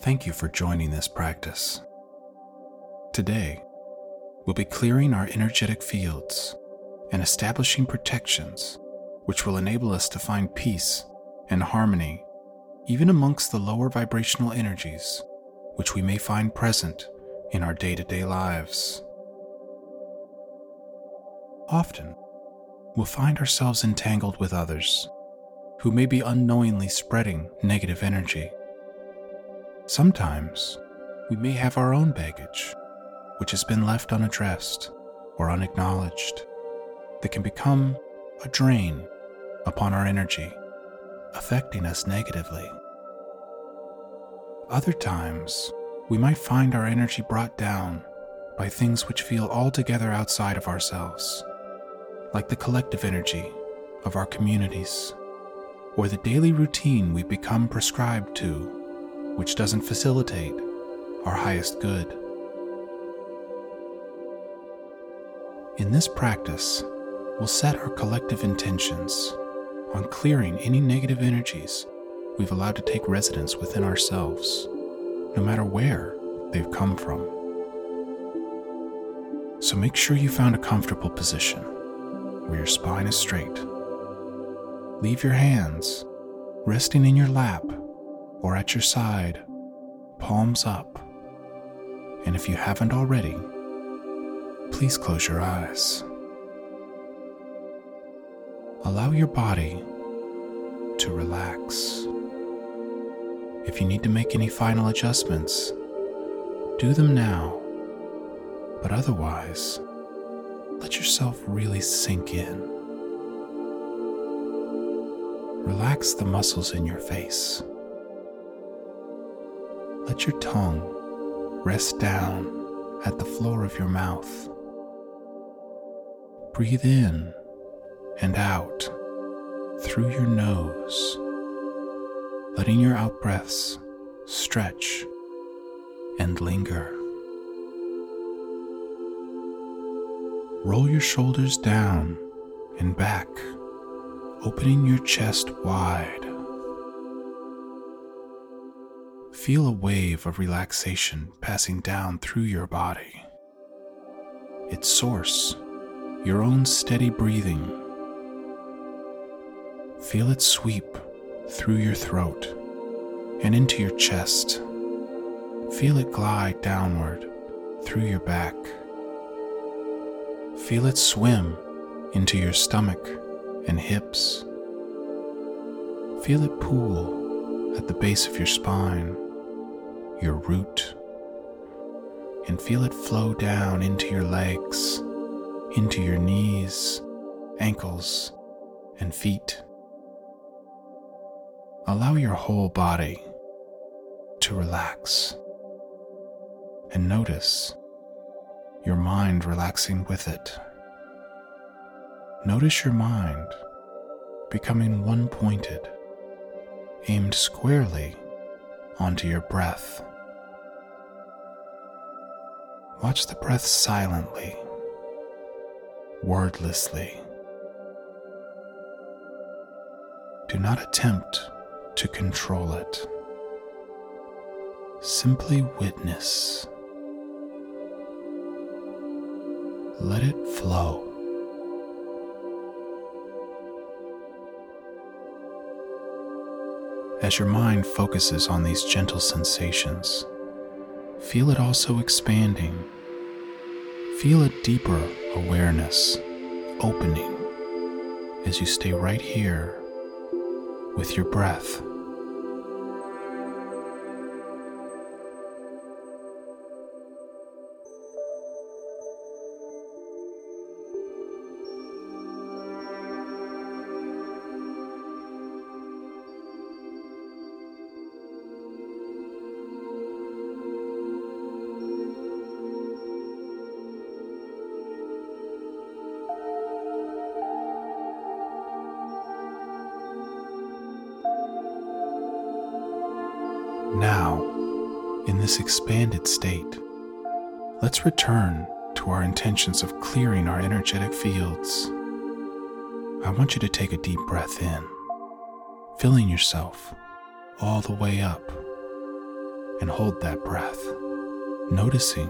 Thank you for joining this practice. Today, we'll be clearing our energetic fields and establishing protections which will enable us to find peace and harmony even amongst the lower vibrational energies which we may find present in our day to day lives. Often, we'll find ourselves entangled with others who may be unknowingly spreading negative energy. Sometimes, we may have our own baggage, which has been left unaddressed or unacknowledged, that can become a drain upon our energy, affecting us negatively. Other times, we might find our energy brought down by things which feel altogether outside of ourselves, like the collective energy of our communities, or the daily routine we become prescribed to, which doesn't facilitate our highest good. In this practice, we'll set our collective intentions on clearing any negative energies we've allowed to take residence within ourselves, no matter where they've come from. So make sure you found a comfortable position where your spine is straight. Leave your hands resting in your lap or at your side, palms up. And if you haven't already, please close your eyes. Allow your body to relax. If you need to make any final adjustments, do them now. But otherwise, let yourself really sink in. Relax the muscles in your face. Let your tongue rest down at the floor of your mouth. Breathe in and out through your nose letting your out breaths stretch and linger. Roll your shoulders down and back, opening your chest wide. Feel a wave of relaxation passing down through your body. Its source, your own steady breathing. Feel it sweep through your throat and into your chest. Feel it glide downward through your back. Feel it swim into your stomach and hips. Feel it pool at the base of your spine, your root, and feel it flow down into your legs, into your knees, ankles, and feet. Allow your whole body to relax and notice your mind relaxing with it. Notice your mind becoming one pointed, aimed squarely onto your breath. Watch the breath silently, wordlessly. Do not attempt to control it. Simply witness. Let it flow. As your mind focuses on these gentle sensations, feel it also expanding. Feel a deeper awareness opening as you stay right here with your breath. This expanded state, let's return to our intentions of clearing our energetic fields. I want you to take a deep breath in, filling yourself all the way up, and hold that breath, noticing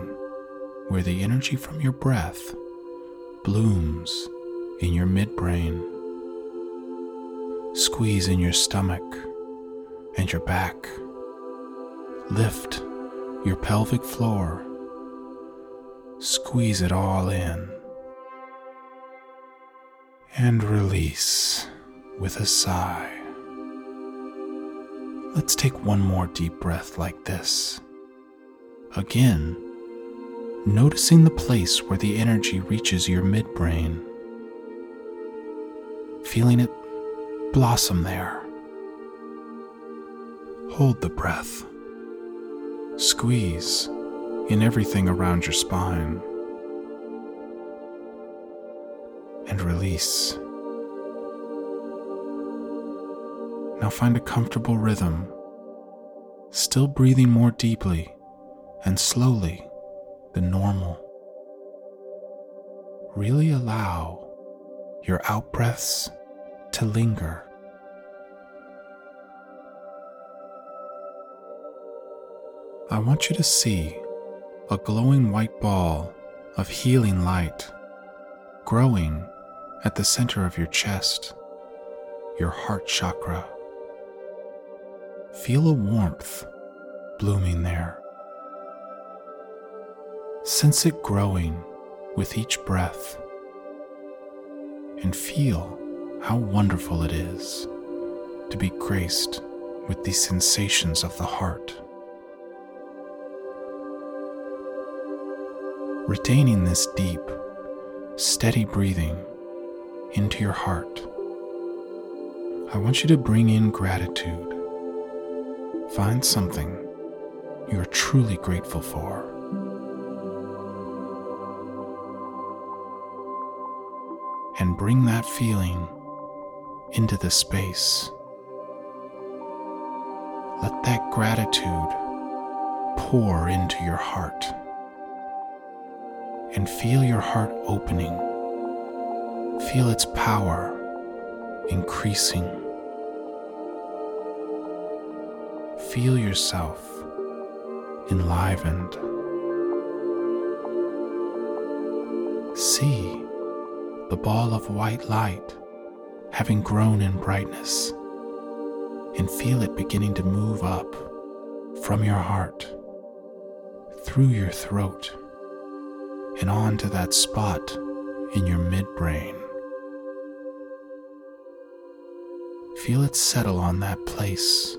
where the energy from your breath blooms in your midbrain. Squeeze in your stomach and your back. Lift your pelvic floor. Squeeze it all in. And release with a sigh. Let's take one more deep breath like this. Again, noticing the place where the energy reaches your midbrain. Feeling it blossom there. Hold the breath. Squeeze in everything around your spine. And release. Now find a comfortable rhythm, still breathing more deeply and slowly than normal. Really allow your out breaths to linger. I want you to see a glowing white ball of healing light growing at the center of your chest, your heart chakra. Feel a warmth blooming there. Sense it growing with each breath and feel how wonderful it is to be graced with these sensations of the heart. Retaining this deep, steady breathing into your heart, I want you to bring in gratitude. Find something you are truly grateful for. And bring that feeling into the space. Let that gratitude pour into your heart. And feel your heart opening. Feel its power increasing. Feel yourself enlivened. See the ball of white light having grown in brightness, and feel it beginning to move up from your heart, through your throat, and on to that spot in your midbrain. Feel it settle on that place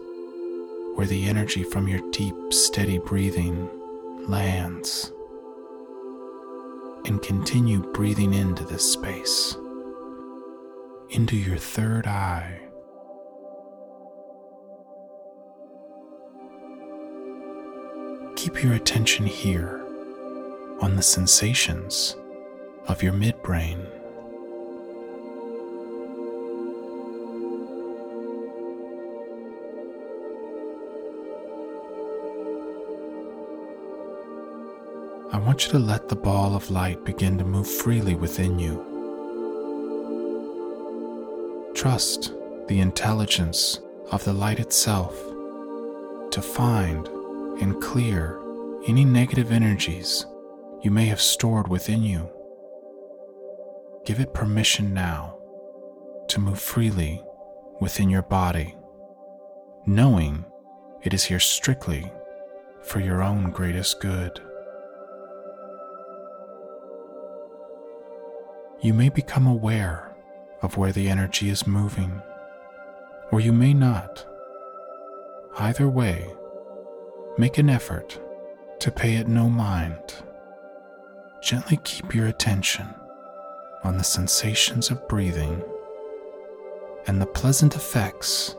where the energy from your deep, steady breathing lands. And continue breathing into this space into your third eye. Keep your attention here on the sensations of your midbrain. I want you to let the ball of light begin to move freely within you. Trust the intelligence of the light itself to find and clear any negative energies you may have stored within you. Give it permission now to move freely within your body, knowing it is here strictly for your own greatest good. You may become aware of where the energy is moving, or you may not. Either way, make an effort to pay it no mind. Gently keep your attention on the sensations of breathing and the pleasant effects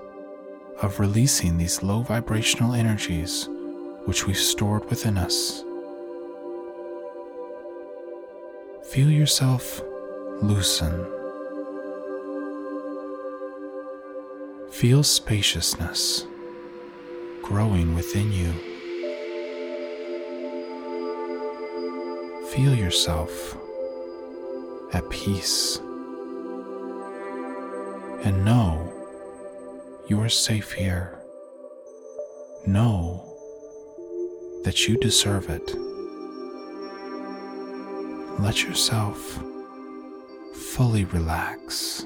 of releasing these low vibrational energies which we've stored within us. Feel yourself loosen Feel spaciousness growing within you. Feel yourself at peace. And know you are safe here. Know that you deserve it. Let yourself fully relax.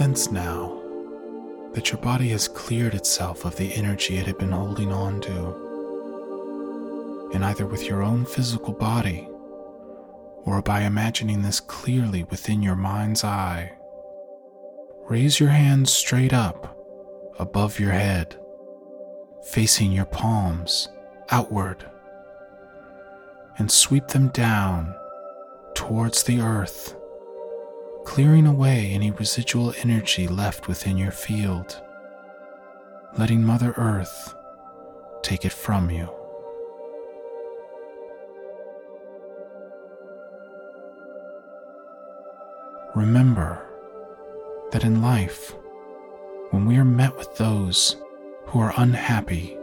Sense now that your body has cleared itself of the energy it had been holding on to. And either with your own physical body or by imagining this clearly within your mind's eye, raise your hands straight up above your head, facing your palms outward, and sweep them down towards the earth clearing away any residual energy left within your field, letting Mother Earth take it from you. Remember that in life, when we are met with those who are unhappy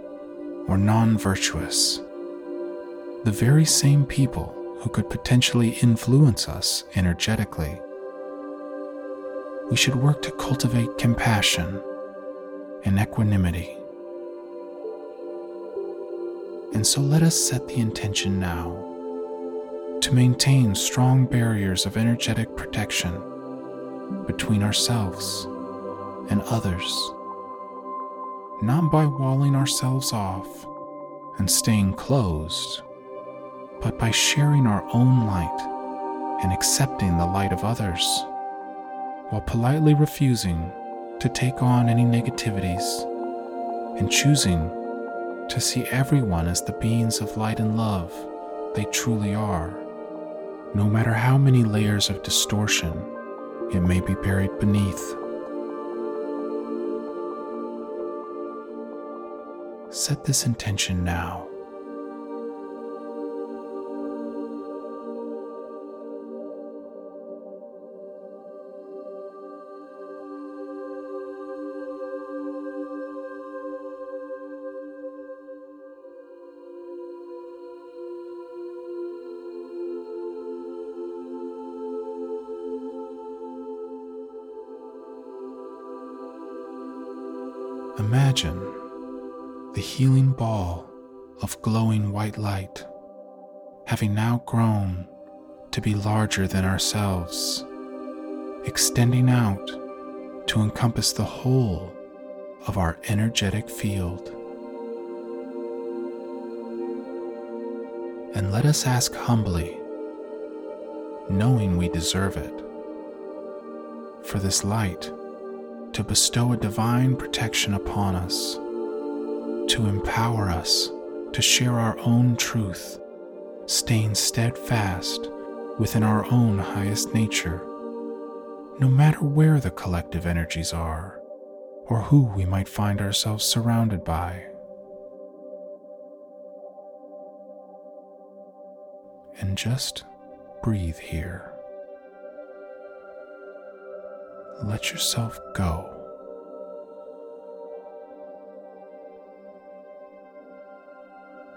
or non virtuous, the very same people who could potentially influence us energetically we should work to cultivate compassion and equanimity. And so let us set the intention now to maintain strong barriers of energetic protection between ourselves and others, not by walling ourselves off and staying closed, but by sharing our own light and accepting the light of others while politely refusing to take on any negativities and choosing to see everyone as the beings of light and love they truly are, no matter how many layers of distortion it may be buried beneath. Set this intention now. Imagine the healing ball of glowing white light, having now grown to be larger than ourselves, extending out to encompass the whole of our energetic field. And let us ask humbly, knowing we deserve it, for this light to bestow a divine protection upon us, to empower us to share our own truth, staying steadfast within our own highest nature, no matter where the collective energies are or who we might find ourselves surrounded by. And just breathe here. Let yourself go.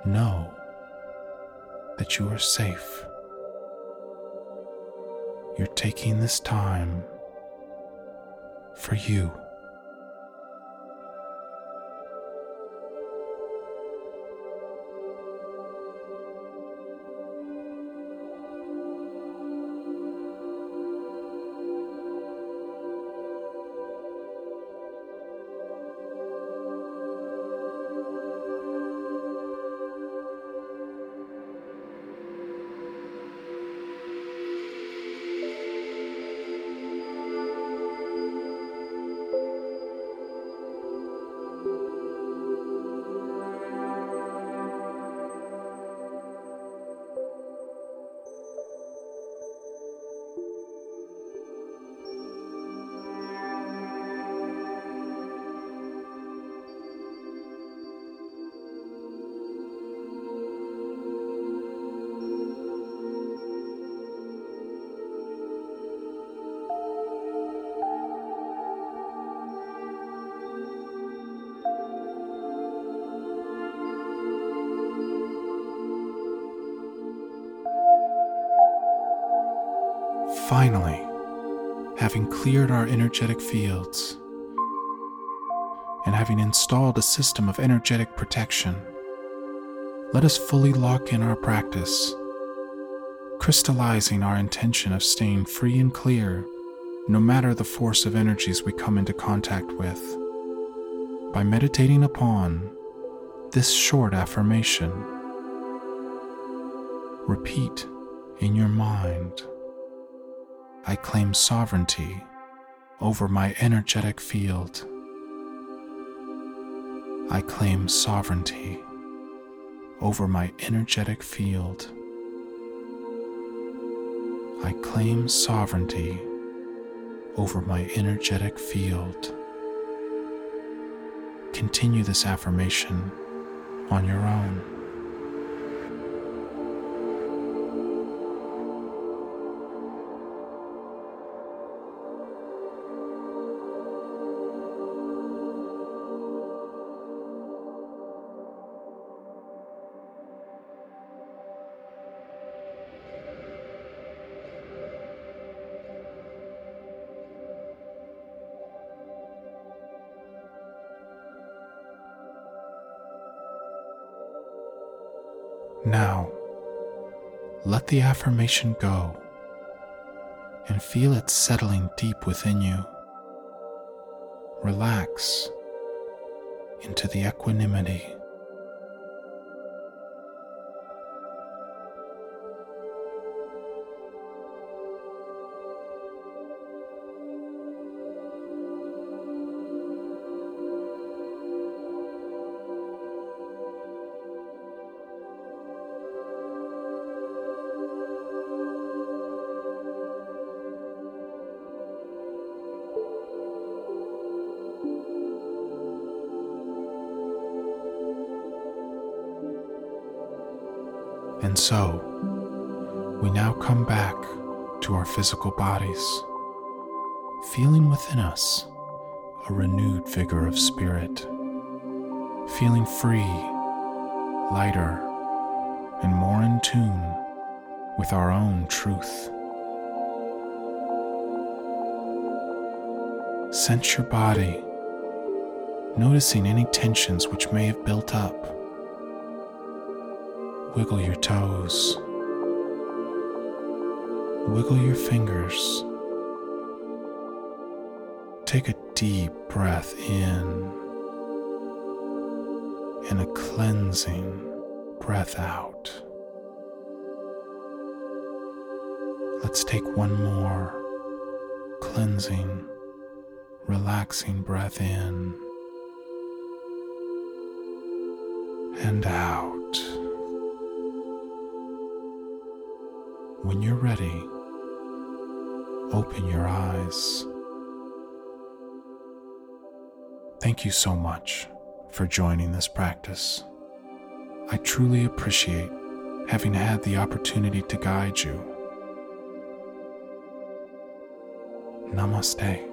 Know that you are safe. You're taking this time for you. Finally, having cleared our energetic fields and having installed a system of energetic protection, let us fully lock in our practice, crystallizing our intention of staying free and clear no matter the force of energies we come into contact with. By meditating upon this short affirmation, repeat in your mind I claim sovereignty over my energetic field. I claim sovereignty over my energetic field. I claim sovereignty over my energetic field. Continue this affirmation on your own. Now, let the affirmation go and feel it settling deep within you. Relax into the equanimity. And so, we now come back to our physical bodies, feeling within us a renewed vigor of spirit, feeling free, lighter, and more in tune with our own truth. Sense your body, noticing any tensions which may have built up Wiggle your toes. Wiggle your fingers. Take a deep breath in and a cleansing breath out. Let's take one more cleansing, relaxing breath in and out. When you're ready, open your eyes. Thank you so much for joining this practice. I truly appreciate having had the opportunity to guide you. Namaste.